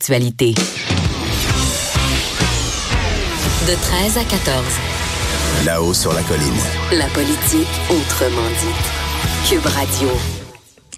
Actualité. De 13 à 14, Là-haut sur la colline. la politique autrement dite. Cube Radio.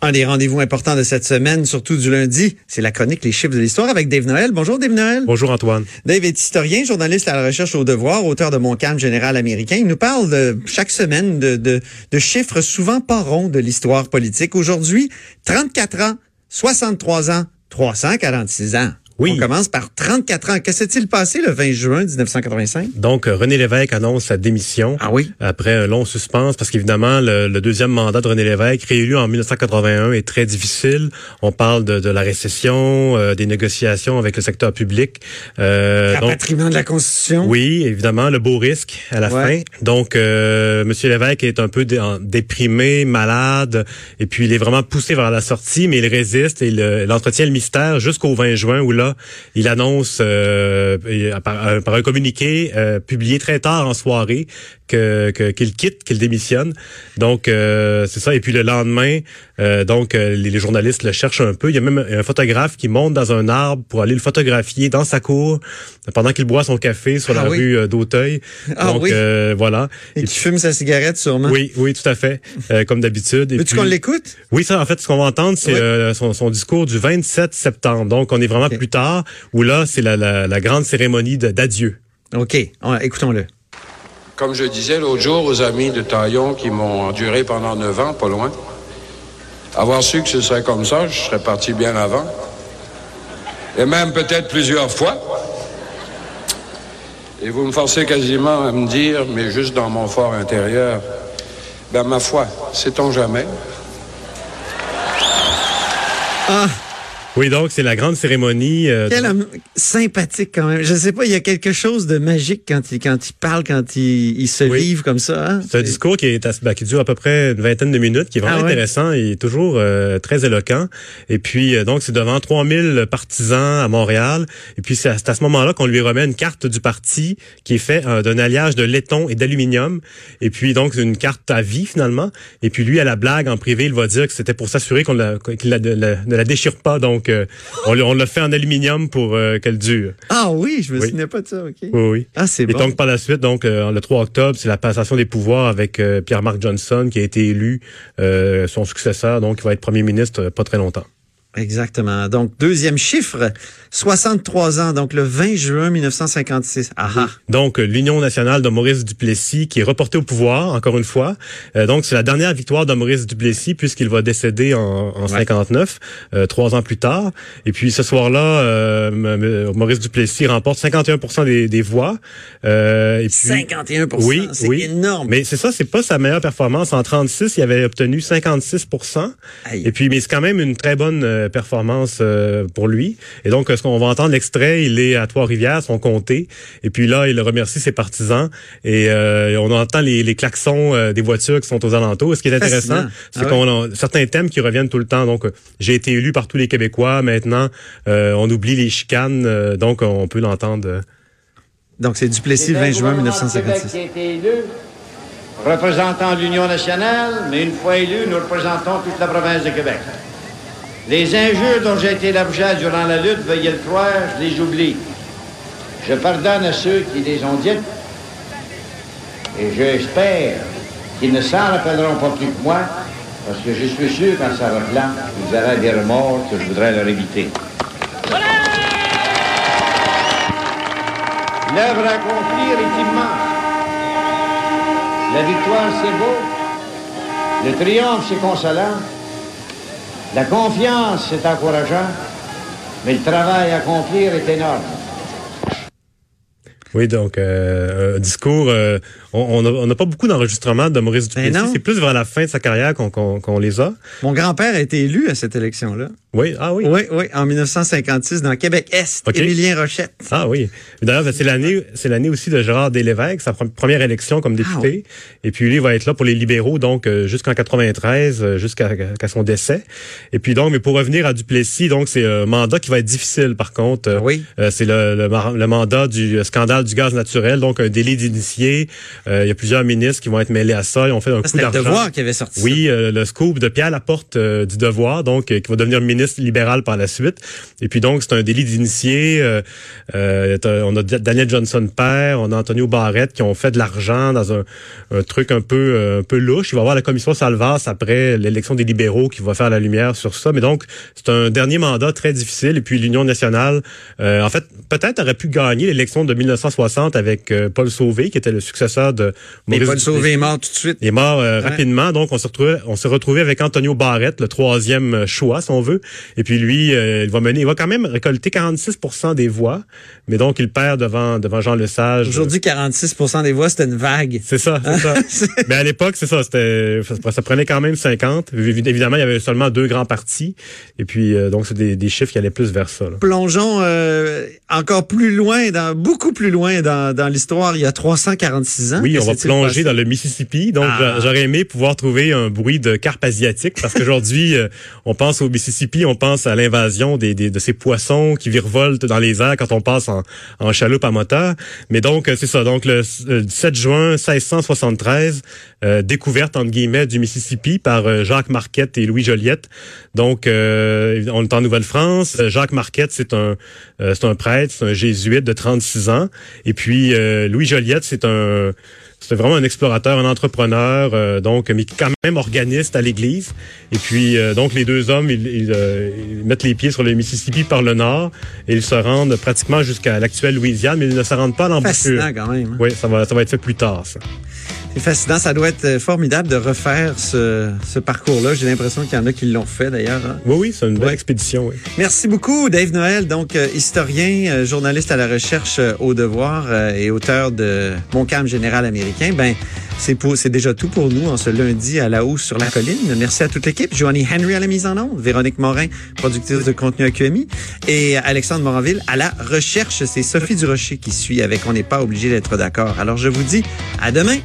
Un des rendez-vous importants de cette semaine, surtout du lundi, c'est la chronique Les chiffres de l'histoire avec Dave Noël. Bonjour Dave Noël. Bonjour Antoine. Dave est historien, journaliste à la recherche au devoir, auteur de Mon calme général américain. Il nous parle de, chaque semaine de, de, de chiffres souvent pas ronds de l'histoire politique. Aujourd'hui, 34 ans, 63 ans, 346 ans. Oui. On commence par 34 ans. Que s'est-il passé le 20 juin 1985? Donc, euh, René Lévesque annonce sa démission Ah oui? après un long suspense parce qu'évidemment, le, le deuxième mandat de René Lévesque, réélu en 1981, est très difficile. On parle de, de la récession, euh, des négociations avec le secteur public. Euh, donc, Rapatriement de la Constitution? oui, évidemment, le beau risque à la Ouais. fin. Donc, euh, Monsieur Lévesque est un peu dé- déprimé, malade, et puis il est vraiment poussé vers la sortie, mais il résiste et le- il entretient le mystère jusqu'au 20 juin où là, il annonce euh, par, un- par un communiqué euh, publié très tard en soirée que qu'il quitte, qu'il démissionne. Donc, euh, c'est ça. Et puis le lendemain, euh, donc euh, les, les journalistes le cherchent un peu. Il y a même un photographe qui monte dans un arbre pour aller le photographier dans sa cour pendant qu'il boit son café sur Ah la oui. rue euh, d'Auteuil. Ah donc oui. euh, voilà. Et qui fume sa cigarette sûrement? Oui, oui, tout à fait, euh, comme d'habitude. Veux-tu qu'on l'écoute? Oui, ça, en fait, ce qu'on va entendre, c'est Oui. euh, son, son discours du 27 septembre. Donc, on est vraiment Ok. plus tard, où là, c'est la, la, la grande cérémonie d'adieu. OK. On- Écoutons-le. Comme je disais l'autre jour aux amis de Taillon qui m'ont enduré pendant neuf ans, pas loin, avoir su que ce serait comme ça, je serais parti bien avant. Et même peut-être plusieurs fois. Et vous me forcez quasiment à me dire, mais juste dans mon fort intérieur, ben ma foi, sait-on jamais? Ah! Oui, donc, c'est la grande cérémonie. euh, Quel homme sympathique quand même. Je sais pas, il y a quelque chose de magique quand il, quand il parle, quand il, il se Oui. livre comme ça. hein? C'est un discours qui, est, ben, qui dure à peu près une vingtaine de minutes, qui est vraiment Ah ouais? intéressant et toujours euh, très éloquent. Et puis, euh, donc, c'est devant 3000 partisans à Montréal. Et puis, c'est à, ce moment-là qu'on lui remet une carte du parti qui est faite euh, d'un alliage de laiton et d'aluminium. Et puis, donc, une carte à vie, finalement. Et puis, lui, à la blague, en privé, il va dire que c'était pour s'assurer qu'on la- qu'il la- la- ne la déchire pas. Donc, euh, on, l'a- on l'a fait en aluminium pour euh, qu'elle dure. Ah oui, je me Oui. souvenais pas de ça, OK. Oui, oui. Ah, c'est Et bon. donc par la suite, donc euh, le 3 octobre, c'est la passation des pouvoirs avec euh, Pierre-Marc Johnson qui a été élu son successeur, donc il va être premier ministre pas très longtemps. Exactement. Donc, deuxième chiffre, 63 ans, donc le 20 juin 1956. Ah ah. Donc euh, l'Union nationale de Maurice Duplessis qui est reportée au pouvoir encore une fois. Euh, donc c'est la dernière victoire de Maurice Duplessis puisqu'il va décéder en, en 59, euh, trois ans plus tard. Et puis ce soir-là, euh, Maurice Duplessis remporte 51% des, des voix. Euh, et puis, 51 Oui, c'est oui. énorme. Mais c'est ça, c'est pas sa meilleure performance. En 36, il avait obtenu 56 Aïe. Et puis, mais c'est quand même une très bonne euh, performance euh, pour lui. Et donc, ce qu'on va entendre l'extrait, il est à Trois-Rivières, son comté. Et puis là, il remercie ses partisans. Et euh, on entend les, les klaxons euh, des voitures qui sont aux alentours. Et ce qui est intéressant, c'est Ah ouais. qu'on a certains thèmes qui reviennent tout le temps. Donc, j'ai été élu par tous les Québécois. Maintenant, euh, on oublie les chicanes. euh, donc, on peut l'entendre. Donc, c'est Duplessis, le 20 juin 1956. qui a été élu, représentant l'Union nationale, mais une fois élu, nous représentons toute la province de Québec. Les injures dont j'ai été l'objet durant la lutte, veuillez le croire, je les oublie. Je pardonne à ceux qui les ont dites, et j'espère qu'ils ne s'en rappelleront pas plus que moi, parce que je suis sûr qu'en s'en rappelant, ils auraient des remords que je voudrais leur éviter. L'œuvre à accomplir est immense. La victoire, c'est beau. Le triomphe, c'est consolant. La confiance, c'est encourageant. Mais le travail à accomplir est énorme. Oui, donc euh, un discours, euh, on n'a pas beaucoup d'enregistrements de Maurice Duplessis. C'est plus vers la fin de sa carrière qu'on qu'on- qu'on les a. Mon grand-père a été élu à cette élection-là. Oui, ah oui. Oui, oui, en 1956 dans Québec-Est, OK. Émilien Rochette. Ah oui. D'ailleurs, ben, c'est l'année, c'est l'année aussi de Gérard Delévesque, sa pre- première élection comme député. Et puis lui il va être là pour les libéraux, donc euh, jusqu'en 93, euh, jusqu'à qu'à son décès. Et puis donc, mais pour revenir à Duplessis, donc c'est un mandat qui va être difficile. Par contre, Euh, Oui. euh, c'est le, le, le mandat du scandale du gaz naturel, donc un délit d'initié. Euh, il y a plusieurs ministres qui vont être mêlés à ça. Ils ont fait un coup C'était le d'argent. devoir qui avait sorti ça. Oui, euh, le scoop de Pierre Laporte euh, du Devoir, donc euh, qui va devenir ministre libéral par la suite. Et puis donc c'est un délit d'initié. Euh, euh, on a Daniel Johnson père, on a Antonio Barrette qui ont fait de l'argent dans un, un truc un peu un peu louche. Il va y avoir la commission Salvas après l'élection des libéraux qui va faire la lumière sur ça. Mais donc c'est un dernier mandat très difficile. Et puis l'Union nationale, euh, en fait, peut-être aurait pu gagner l'élection de 1960 avec Paul Sauvé qui était le successeur de Mais Maurice. Sauvé est mort tout de suite. Il est mort euh, Ouais. rapidement, donc on s'est retrouvé, on s'est retrouvé avec Antonio Barrette, le troisième euh, choix, si on veut. Et puis lui, euh, il va mener, il va quand même récolter 46% des voix, mais donc il perd devant devant Jean Lesage. Aujourd'hui, 46 des voix, c'était une vague. C'est ça, c'est ça. Mais à l'époque, c'est ça, c'était, ça, prenait quand même 50. Évi- Évidemment, il y avait seulement deux grands partis. Et puis, euh, donc, c'est des, des chiffres qui allaient plus vers ça. là. Plongeons euh, encore plus loin, dans beaucoup plus loin dans, dans l'histoire, il y a 346 ans. Oui, on va plonger dans le Mississippi. Donc, Ah. j'a- j'aurais aimé pouvoir trouver un bruit de carpe asiatique parce qu'aujourd'hui, euh, on pense au Mississippi, on pense à l'invasion des, des- de ces poissons qui virevoltent dans les airs quand on passe en, en chaloupe à moteur. Mais donc, euh, c'est ça. Donc, le, le 7 juin 1673, euh, découverte, entre guillemets, du Mississippi par euh, Jacques Marquette et Louis Joliette. Donc, euh, on est en Nouvelle-France. Euh, Jacques Marquette, c'est un, euh, c'est un prêtre, c'est un jésuite de 36 ans. Et puis, euh, Louis Joliette, c'est un... C'était vraiment un explorateur, un entrepreneur, euh, donc mais quand même organiste à l'Église. Et puis euh, donc les deux hommes, ils, ils, euh, ils mettent les pieds sur le Mississippi par le nord et ils se rendent pratiquement jusqu'à l'actuelle Louisiane, mais ils ne se rendent pas à l'embouchure. Fascinant quand même. hein. Oui, ça va, ça va être fait plus tard. Ça. C'est fascinant. Ça doit être euh, formidable de refaire ce, ce parcours-là. J'ai l'impression qu'il y en a qui l'ont fait d'ailleurs. hein. Oui, oui, c'est une belle Ouais. expédition. Oui. Merci beaucoup, Dave Noël, donc euh, historien, euh, journaliste à la recherche euh, au devoir et auteur de Mon calme général américain. Ben, c'est c'est déjà tout pour nous en ce lundi à la hausse sur la colline. Merci à toute l'équipe. Joanie Henry à la mise en onde, Véronique Morin, productrice de contenu à QMI, et Alexandre Moranville à la recherche. C'est Sophie Durocher qui suit avec On n'est pas obligé d'être d'accord. Alors je vous dis à demain.